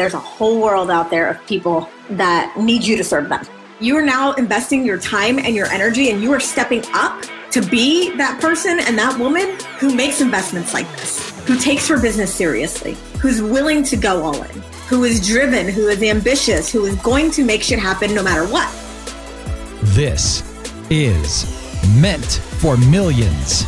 there's a whole world out there of people that need you to serve them. You are now investing your time and your energy, and you are stepping up to be that person and that woman who makes investments like this, who takes her business seriously, who's willing to go all in, who is driven, who is ambitious, who is going to make shit happen no matter what. This is Meant for Millions.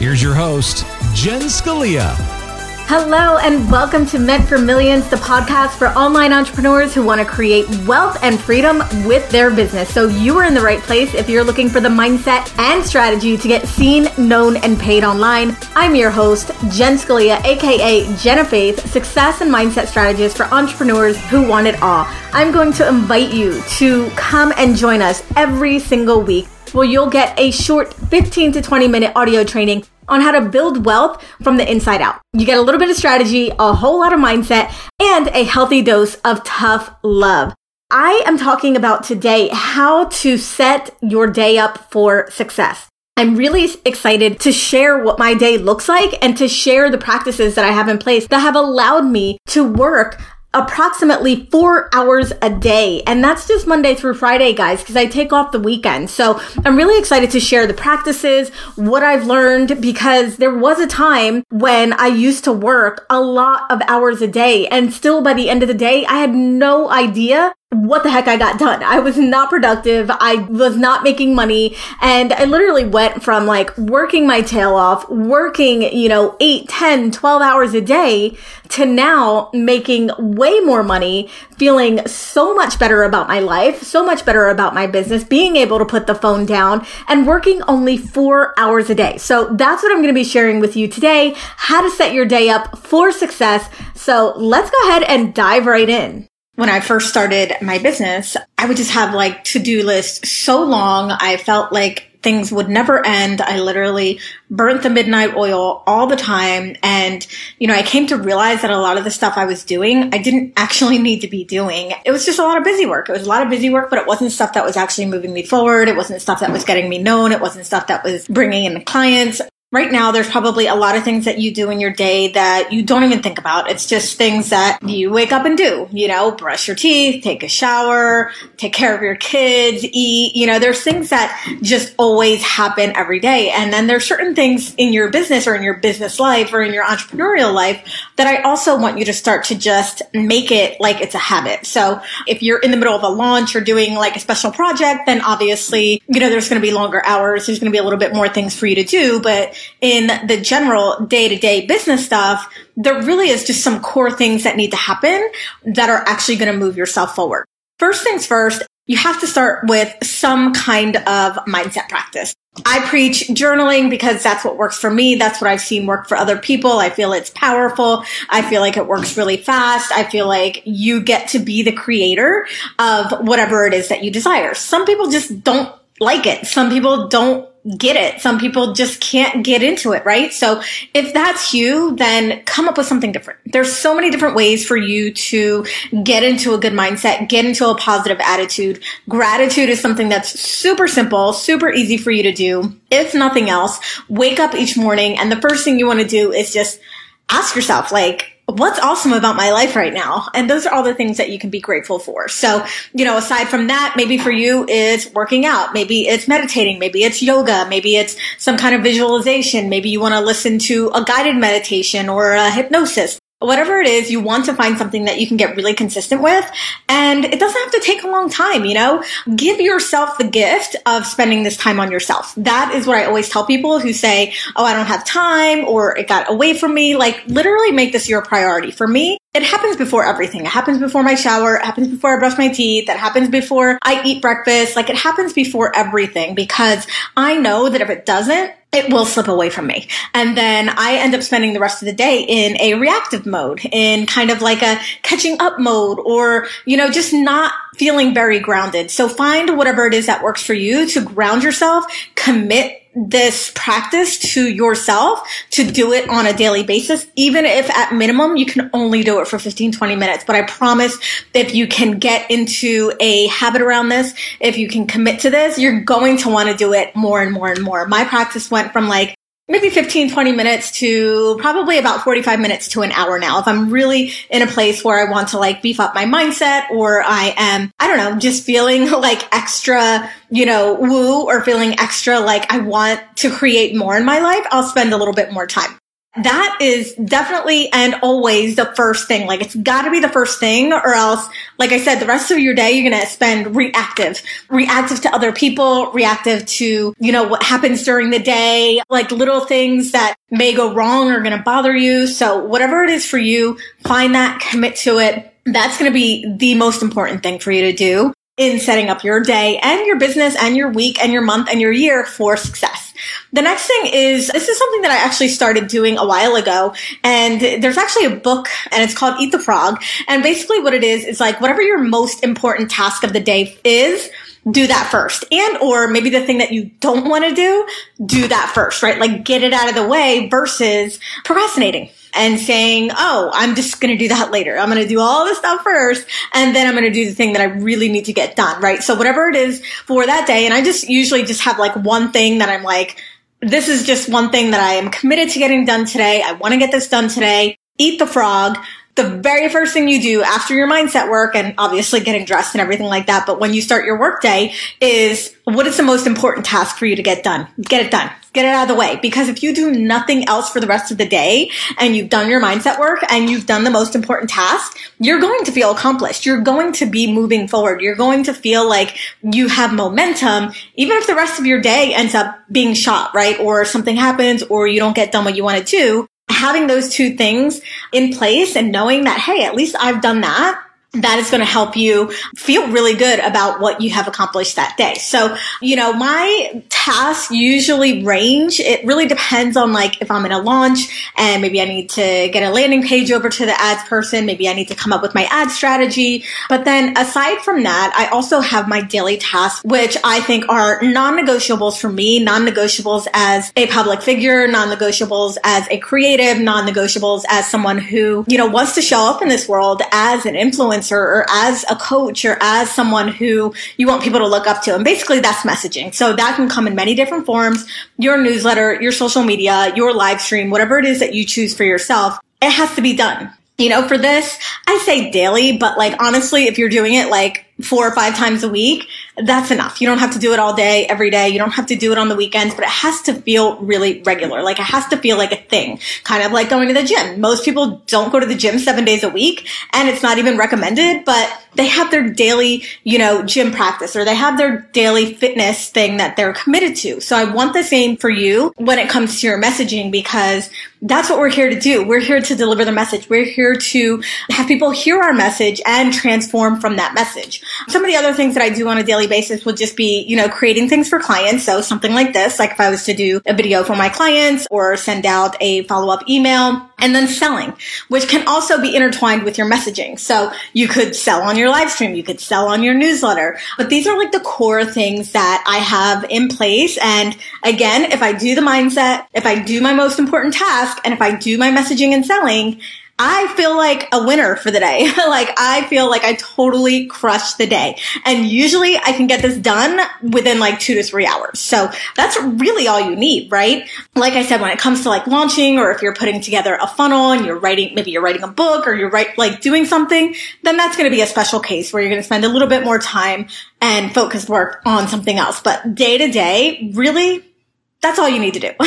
Here's your host, Jen Scalia. Hello, and welcome to Meant for Millions, the podcast for online entrepreneurs who want to create wealth and freedom with their business. So, you are in the right place if you're looking for the mindset and strategy to get seen, known, and paid online. I'm your host, Jen Scalia, aka Jenna Faith, success and mindset strategist for entrepreneurs who want it all. I'm going to invite you to come and join us every single week where you'll get a short 15 to 20 minute audio training on how to build wealth from the inside out. You get a little bit of strategy, a whole lot of mindset, and a healthy dose of tough love. I am talking about today how to set your day up for success. I'm really excited to share what my day looks like and to share the practices that I have in place that have allowed me to work approximately four hours a day. And that's just Monday through Friday, guys, because I take off the weekend. So I'm really excited to share the practices, what I've learned, because there was a time when I used to work a lot of hours a day. And still by the end of the day, I had no idea what the heck I got done. I was not productive. I was not making money. And I literally went from like working my tail off, working, you know, 8, 10, 12 hours a day to now making way more money, feeling so much better about my life, so much better about my business, being able to put the phone down and working only four hours a day. So that's what I'm going to be sharing with you today, how to set your day up for success. So let's go ahead and dive right in when I first started my business, I would just have like to-do lists so long. I felt like things would never end. I literally burnt the midnight oil all the time. And, you know, I came to realize that a lot of the stuff I was doing, I didn't actually need to be doing. It was just a lot of busy work. It was a lot of busy work, but it wasn't stuff that was actually moving me forward. It wasn't stuff that was getting me known. It wasn't stuff that was bringing in the clients right now there's probably a lot of things that you do in your day that you don't even think about. It's just things that you wake up and do, you know, brush your teeth, take a shower, take care of your kids, eat, you know, there's things that just always happen every day. And then there's certain things in your business or in your business life or in your entrepreneurial life that I also want you to start to just make it like it's a habit. So if you're in the middle of a launch or doing like a special project, then obviously, you know, there's going to be longer hours. There's going to be a little bit more things for you to do, but in the general day to day business stuff, there really is just some core things that need to happen that are actually going to move yourself forward. First things first, you have to start with some kind of mindset practice. I preach journaling because that's what works for me. That's what I've seen work for other people. I feel it's powerful. I feel like it works really fast. I feel like you get to be the creator of whatever it is that you desire. Some people just don't like it. Some people don't get it. Some people just can't get into it, right? So if that's you, then come up with something different. There's so many different ways for you to get into a good mindset, get into a positive attitude. Gratitude is something that's super simple, super easy for you to do. If nothing else, wake up each morning and the first thing you want to do is just ask yourself, like, what's awesome about my life right now? And those are all the things that you can be grateful for. So, you know, aside from that, maybe for you it's working out. Maybe it's meditating. Maybe it's yoga. Maybe it's some kind of visualization. Maybe you want to listen to a guided meditation or a hypnosis whatever it is, you want to find something that you can get really consistent with. And it doesn't have to take a long time, you know? Give yourself the gift of spending this time on yourself. That is what I always tell people who say, Oh, I don't have time or it got away from me. Like literally make this your priority. For me, it happens before everything. It happens before my shower. It happens before I brush my teeth. It happens before I eat breakfast. Like it happens before everything because I know that if it doesn't, it will slip away from me. And then I end up spending the rest of the day in a reactive mode, in kind of like a catching up mode or, you know, just not feeling very grounded. So find whatever it is that works for you to ground yourself, commit this practice to yourself to do it on a daily basis, even if at minimum you can only do it for 15, 20 minutes. But I promise if you can get into a habit around this, if you can commit to this, you're going to want to do it more and more and more. My practice went from like maybe 15, 20 minutes to probably about 45 minutes to an hour now. If I'm really in a place where I want to like beef up my mindset or I am, I don't know, just feeling like extra, you know, woo or feeling extra like I want to create more in my life, I'll spend a little bit more time. That is definitely and always the first thing. Like it's gotta be the first thing or else, like I said, the rest of your day, you're going to spend reactive, reactive to other people, reactive to, you know, what happens during the day, like little things that may go wrong are going to bother you. So whatever it is for you, find that, commit to it. That's going to be the most important thing for you to do in setting up your day and your business and your week and your month and your year for success. The next thing is this is something that I actually started doing a while ago. And there's actually a book and it's called Eat the Frog. And basically what it is, is like whatever your most important task of the day is, do that first. And or maybe the thing that you don't want to do, do that first, right? Like get it out of the way versus procrastinating and saying, Oh, I'm just going to do that later. I'm going to do all this stuff first. And then I'm going to do the thing that I really need to get done, right? So whatever it is for that day. And I just usually just have like one thing that I'm like, this is just one thing that I am committed to getting done today. I want to get this done today. Eat the frog the very first thing you do after your mindset work and obviously getting dressed and everything like that. But when you start your workday is what is the most important task for you to get done? Get it done. Get it out of the way. Because if you do nothing else for the rest of the day and you've done your mindset work and you've done the most important task, you're going to feel accomplished. You're going to be moving forward. You're going to feel like you have momentum, even if the rest of your day ends up being shot, right? Or something happens or you don't get done what you want to do having those two things in place and knowing that, hey, at least I've done that that is going to help you feel really good about what you have accomplished that day. So, you know, my tasks usually range. It really depends on like if I'm in a launch and maybe I need to get a landing page over to the ads person. Maybe I need to come up with my ad strategy. But then aside from that, I also have my daily tasks, which I think are non-negotiables for me, non-negotiables as a public figure, non-negotiables as a creative, non-negotiables as someone who, you know, wants to show up in this world as an influencer influencer or as a coach or as someone who you want people to look up to. And basically that's messaging. So that can come in many different forms. Your newsletter, your social media, your live stream, whatever it is that you choose for yourself, it has to be done. You know, for this, I say daily, but like honestly, if you're doing it like four or five times a week, that's enough. You don't have to do it all day, every day. You don't have to do it on the weekends, but it has to feel really regular. Like it has to feel like a thing, kind of like going to the gym. Most people don't go to the gym seven days a week and it's not even recommended, but they have their daily, you know, gym practice or they have their daily fitness thing that they're committed to. So I want the same for you when it comes to your messaging because that's what we're here to do. We're here to deliver the message. We're here to have people hear our message and transform from that message. Some of the other things that I do on a daily basis would just be, you know, creating things for clients. So something like this, like if I was to do a video for my clients or send out a follow up email and then selling, which can also be intertwined with your messaging. So you could sell on your live stream. You could sell on your newsletter, but these are like the core things that I have in place. And again, if I do the mindset, if I do my most important task and if I do my messaging and selling, I feel like a winner for the day. like I feel like I totally crushed the day. And usually I can get this done within like two to three hours. So that's really all you need, right? Like I said, when it comes to like launching or if you're putting together a funnel and you're writing, maybe you're writing a book or you're right, like doing something, then that's going to be a special case where you're going to spend a little bit more time and focus work on something else. But day to day, really that's all you need to do.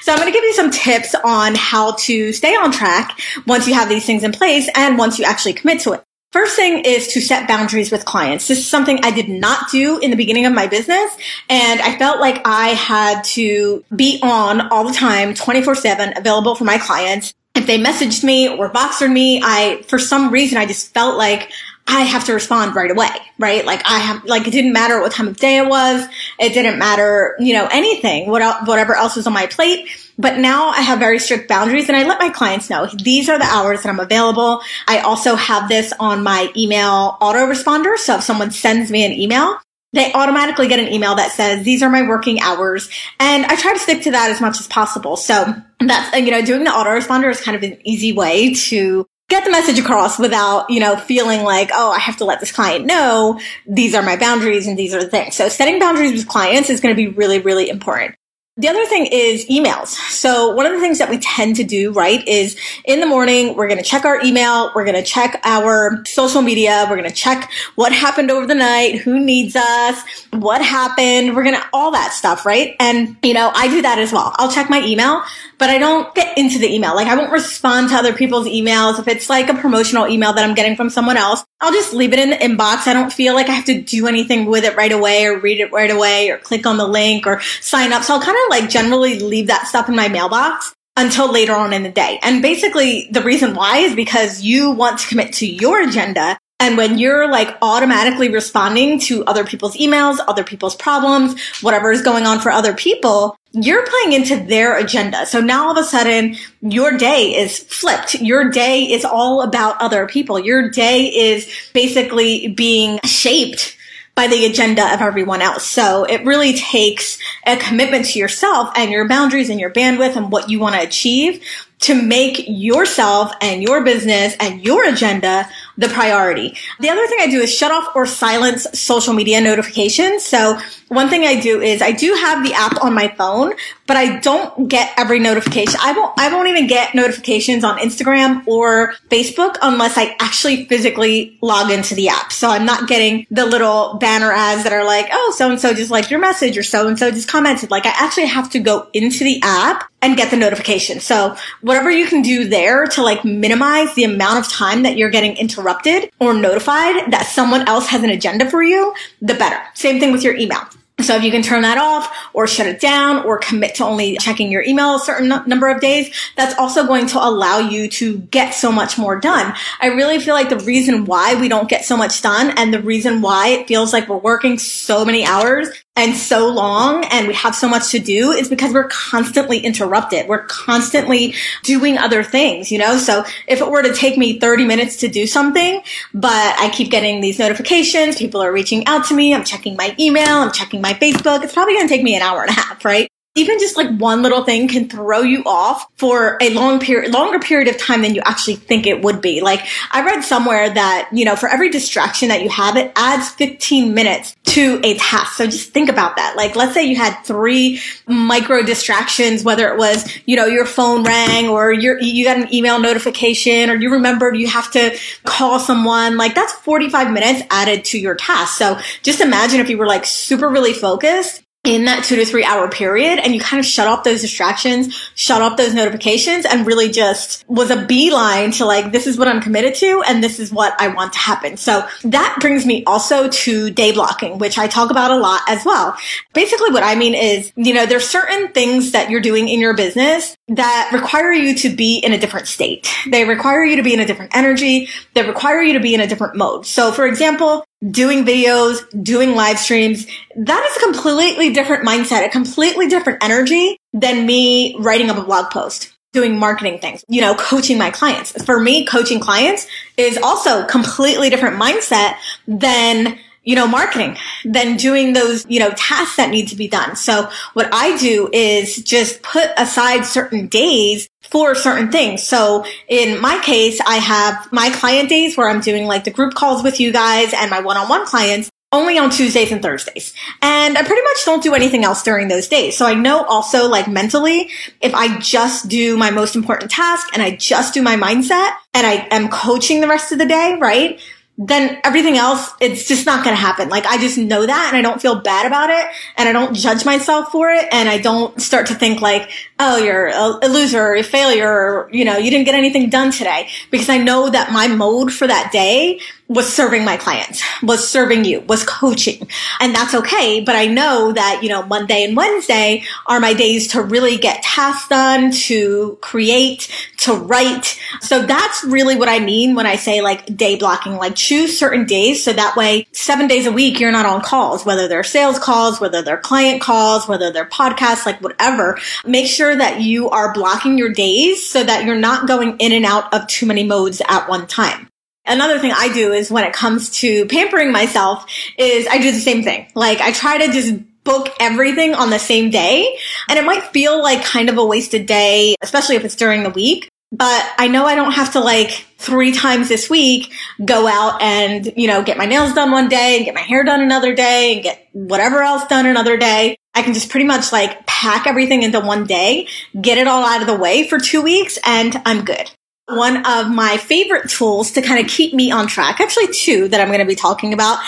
so I'm going to give you some tips on how to stay on track once you have these things in place and once you actually commit to it. First thing is to set boundaries with clients. This is something I did not do in the beginning of my business. And I felt like I had to be on all the time, 24 seven, available for my clients. If they messaged me or Voxered me, I, for some reason, I just felt like I have to respond right away, right? Like I have, like it didn't matter what time of day it was. It didn't matter, you know, anything, what, whatever else was on my plate. But now I have very strict boundaries and I let my clients know these are the hours that I'm available. I also have this on my email autoresponder. So if someone sends me an email, they automatically get an email that says these are my working hours and i try to stick to that as much as possible so that's you know doing the autoresponder is kind of an easy way to get the message across without, you know, feeling like, oh, I have to let this client know these are my boundaries and these are the things. So setting boundaries with clients is going to be really, really important. The other thing is emails. So one of the things that we tend to do, right, is in the morning, we're going to check our email. We're going to check our social media. We're going to check what happened over the night, who needs us, what happened. We're going to, all that stuff, right? And, you know, I do that as well. I'll check my email, but I don't get into the email. Like I won't respond to other people's emails. If it's like a promotional email that I'm getting from someone else, I'll just leave it in the inbox. I don't feel like I have to do anything with it right away or read it right away or click on the link or sign up. So I'll kind of like generally leave that stuff in my mailbox until later on in the day. And basically the reason why is because you want to commit to your agenda. And when you're like automatically responding to other people's emails, other people's problems, whatever is going on for other people, you're playing into their agenda. So now all of a sudden your day is flipped. Your day is all about other people. Your day is basically being shaped by the agenda of everyone else. So it really takes a commitment to yourself and your boundaries and your bandwidth and what you want to achieve to make yourself and your business and your agenda the priority. The other thing I do is shut off or silence social media notifications. So one thing I do is I do have the app on my phone, but I don't get every notification. I won't, I won't even get notifications on Instagram or Facebook unless I actually physically log into the app. So I'm not getting the little banner ads that are like, oh, so and so just liked your message or so and so just commented. Like I actually have to go into the app and get the notification. So whatever you can do there to like minimize the amount of time that you're getting interrupted or notified that someone else has an agenda for you, the better. Same thing with your email. So if you can turn that off or shut it down or commit to only checking your email a certain number of days, that's also going to allow you to get so much more done. I really feel like the reason why we don't get so much done and the reason why it feels like we're working so many hours and so long and we have so much to do is because we're constantly interrupted. We're constantly doing other things, you know? So if it were to take me 30 minutes to do something, but I keep getting these notifications, people are reaching out to me, I'm checking my email, I'm checking my Facebook, it's probably going to take me an hour and a half, right? even just like one little thing can throw you off for a long period, longer period of time than you actually think it would be. Like I read somewhere that, you know, for every distraction that you have, it adds 15 minutes to a task. So just think about that. Like let's say you had three micro distractions, whether it was, you know, your phone rang or your, you got an email notification or you remembered you have to call someone. Like that's 45 minutes added to your task. So just imagine if you were like super really focused in that two to three hour period and you kind of shut off those distractions, shut off those notifications and really just was a beeline to like, this is what I'm committed to and this is what I want to happen. So that brings me also to day blocking, which I talk about a lot as well. Basically what I mean is, you know, there's certain things that you're doing in your business that require you to be in a different state. They require you to be in a different energy. They require you to be in a different mode. So for example, doing videos, doing live streams, that is a completely different mindset, a completely different energy than me writing up a blog post doing marketing things, you know, coaching my clients. For me, coaching clients is also completely different mindset than you know, marketing than doing those, you know, tasks that need to be done. So what I do is just put aside certain days for certain things. So in my case, I have my client days where I'm doing like the group calls with you guys and my one-on-one clients only on Tuesdays and Thursdays. And I pretty much don't do anything else during those days. So I know also like mentally, if I just do my most important task and I just do my mindset and I am coaching the rest of the day, right? Then everything else, it's just not going to happen. Like I just know that and I don't feel bad about it and I don't judge myself for it and I don't start to think like, oh, you're a, loser or a failure or, you know, you didn't get anything done today because I know that my mode for that day was serving my clients, was serving you, was coaching. And that's okay. But I know that, you know, Monday and Wednesday are my days to really get tasks done, to create, to write. So that's really what I mean when I say like day blocking, like choose certain days. So that way, seven days a week, you're not on calls, whether they're sales calls, whether they're client calls, whether they're podcasts, like whatever. Make sure that you are blocking your days so that you're not going in and out of too many modes at one time. Another thing I do is when it comes to pampering myself is I do the same thing. Like I try to just book everything on the same day. And it might feel like kind of a wasted day, especially if it's during the week. But I know I don't have to like three times this week go out and, you know, get my nails done one day and get my hair done another day and get whatever else done another day. I can just pretty much like pack everything into one day, get it all out of the way for two weeks, and I'm good. One of my favorite tools to kind of keep me on track, actually two that I'm going to be talking about.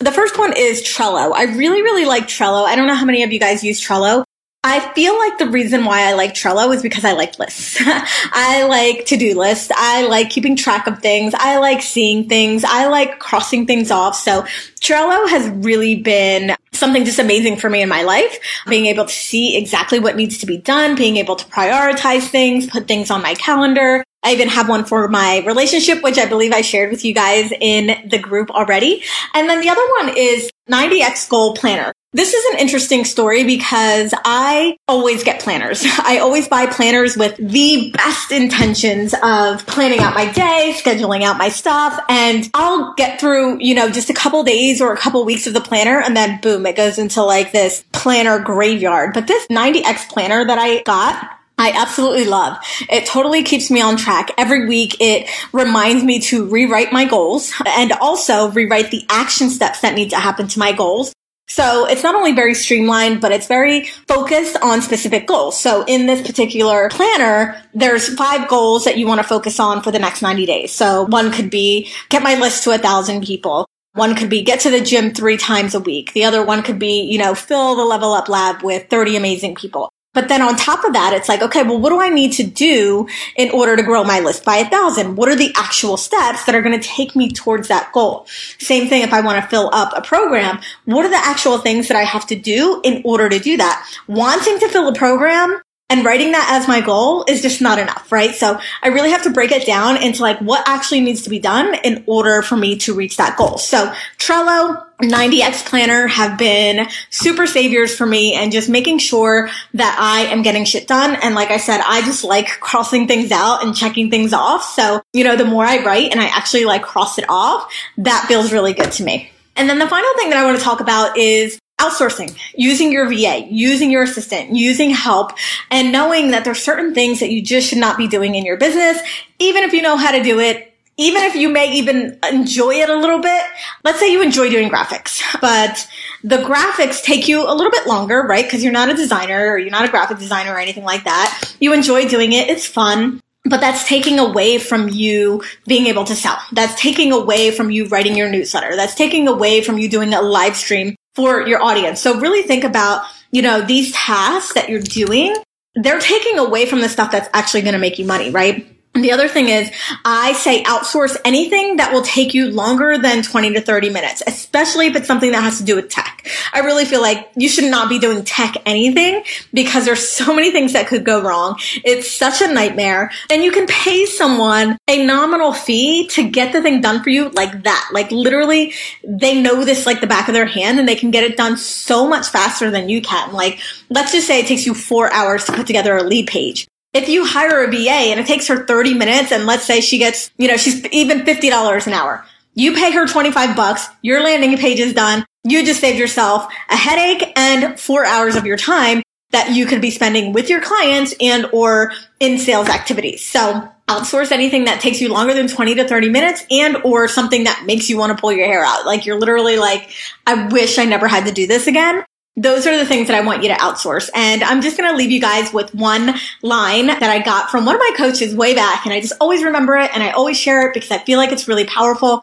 The first one is Trello. I really, really like Trello. I don't know how many of you guys use Trello. I feel like the reason why I like Trello is because I like lists. I like to-do lists. I like keeping track of things. I like seeing things. I like crossing things off. So Trello has really been something just amazing for me in my life. Being able to see exactly what needs to be done, being able to prioritize things, put things on my calendar. I even have one for my relationship, which I believe I shared with you guys in the group already. And then the other one is 90X Goal Planner. This is an interesting story because I always get planners. I always buy planners with the best intentions of planning out my day, scheduling out my stuff, and I'll get through, you know, just a couple days or a couple weeks of the planner and then boom, it goes into like this planner graveyard. But this 90X planner that I got, I absolutely love. It totally keeps me on track. Every week it reminds me to rewrite my goals and also rewrite the action steps that need to happen to my goals. So it's not only very streamlined, but it's very focused on specific goals. So in this particular planner, there's five goals that you want to focus on for the next 90 days. So one could be get my list to a thousand people. One could be get to the gym three times a week. The other one could be, you know, fill the level up lab with 30 amazing people. But then on top of that, it's like, okay, well, what do I need to do in order to grow my list by a thousand? What are the actual steps that are going to take me towards that goal? Same thing if I want to fill up a program. What are the actual things that I have to do in order to do that? Wanting to fill a program and writing that as my goal is just not enough, right? So I really have to break it down into like what actually needs to be done in order for me to reach that goal. So Trello, 90X Planner have been super saviors for me and just making sure that I am getting shit done. And like I said, I just like crossing things out and checking things off. So, you know, the more I write and I actually like cross it off, that feels really good to me. And then the final thing that I want to talk about is outsourcing, using your VA, using your assistant, using help, and knowing that there's certain things that you just should not be doing in your business, even if you know how to do it. Even if you may even enjoy it a little bit, let's say you enjoy doing graphics, but the graphics take you a little bit longer, right? Because you're not a designer or you're not a graphic designer or anything like that. You enjoy doing it. It's fun but that's taking away from you being able to sell. That's taking away from you writing your newsletter. That's taking away from you doing a live stream for your audience. So really think about, you know, these tasks that you're doing, they're taking away from the stuff that's actually going to make you money, right? The other thing is I say outsource anything that will take you longer than 20 to 30 minutes, especially if it's something that has to do with tech. I really feel like you should not be doing tech anything because there's so many things that could go wrong. It's such a nightmare and you can pay someone a nominal fee to get the thing done for you like that. Like literally they know this like the back of their hand and they can get it done so much faster than you can. Like let's just say it takes you four hours to put together a lead page if you hire a VA and it takes her 30 minutes and let's say she gets, you know, she's even $50 an hour. You pay her 25 bucks, your landing page is done. You just saved yourself a headache and four hours of your time that you could be spending with your clients and or in sales activities. So outsource anything that takes you longer than 20 to 30 minutes and or something that makes you want to pull your hair out. Like you're literally like, I wish I never had to do this again those are the things that I want you to outsource. And I'm just going to leave you guys with one line that I got from one of my coaches way back. And I just always remember it and I always share it because I feel like it's really powerful.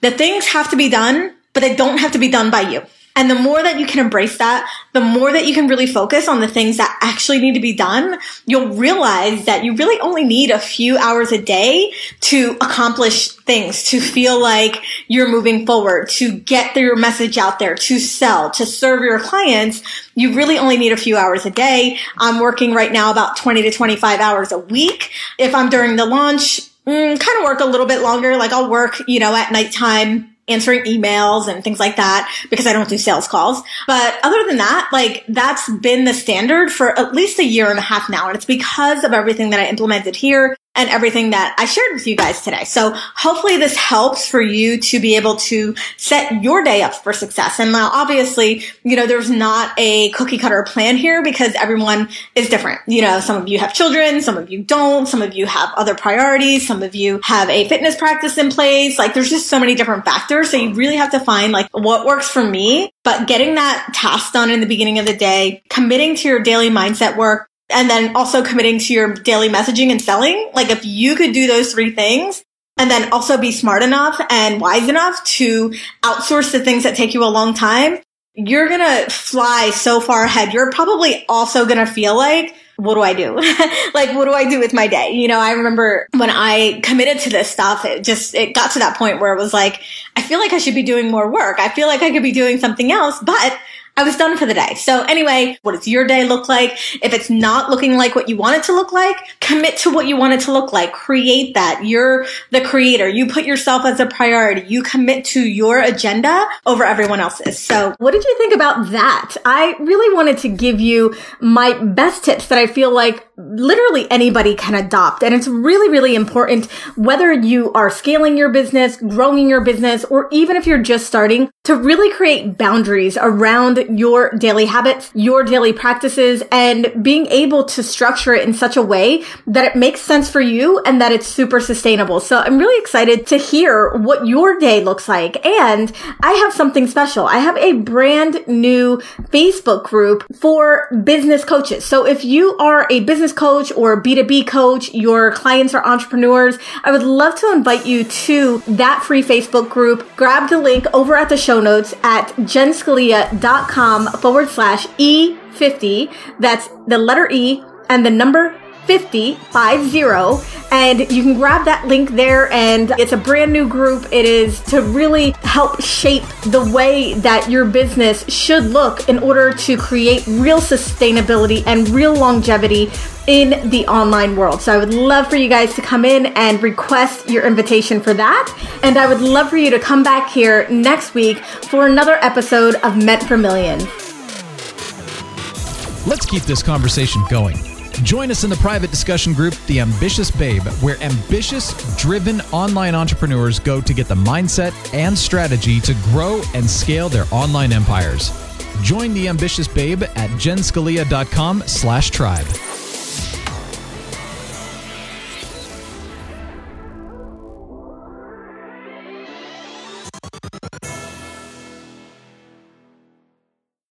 The things have to be done, but they don't have to be done by you. And the more that you can embrace that, the more that you can really focus on the things that actually need to be done, you'll realize that you really only need a few hours a day to accomplish things, to feel like you're moving forward, to get your message out there, to sell, to serve your clients. You really only need a few hours a day. I'm working right now about 20 to 25 hours a week. If I'm during the launch, mm, kind of work a little bit longer. Like I'll work, you know, at nighttime answering emails and things like that because I don't do sales calls. But other than that, like that's been the standard for at least a year and a half now. And it's because of everything that I implemented here and everything that I shared with you guys today. So hopefully this helps for you to be able to set your day up for success. And now obviously, you know, there's not a cookie cutter plan here because everyone is different. You know, some of you have children, some of you don't, some of you have other priorities, some of you have a fitness practice in place. Like there's just so many different factors. So you really have to find like what works for me. But getting that task done in the beginning of the day, committing to your daily mindset work, and then also committing to your daily messaging and selling. Like if you could do those three things and then also be smart enough and wise enough to outsource the things that take you a long time, you're going to fly so far ahead. You're probably also going to feel like, what do I do? like, what do I do with my day? You know, I remember when I committed to this stuff, it just, it got to that point where it was like, I feel like I should be doing more work. I feel like I could be doing something else, but I was done for the day. So anyway, what does your day look like? If it's not looking like what you want it to look like, commit to what you want it to look like. Create that. You're the creator. You put yourself as a priority. You commit to your agenda over everyone else's. So what did you think about that? I really wanted to give you my best tips that I feel like literally anybody can adopt. And it's really, really important whether you are scaling your business, growing your business, or even if you're just starting to really create boundaries around your daily habits, your daily practices, and being able to structure it in such a way that it makes sense for you and that it's super sustainable. So I'm really excited to hear what your day looks like. And I have something special. I have a brand new Facebook group for business coaches. So if you are a business coach or a B2B coach, your clients are entrepreneurs, I would love to invite you to that free Facebook group. Grab the link over at the show notes at jenscalia.com forward slash E50. That's the letter E and the number 50, 50, and you can grab that link there and it's a brand new group. It is to really help shape the way that your business should look in order to create real sustainability and real longevity in the online world. So I would love for you guys to come in and request your invitation for that. And I would love for you to come back here next week for another episode of Meant for Millions. Let's keep this conversation going. Join us in the private discussion group, The Ambitious Babe, where ambitious, driven online entrepreneurs go to get the mindset and strategy to grow and scale their online empires. Join The Ambitious Babe at jenscalia.com slash tribe.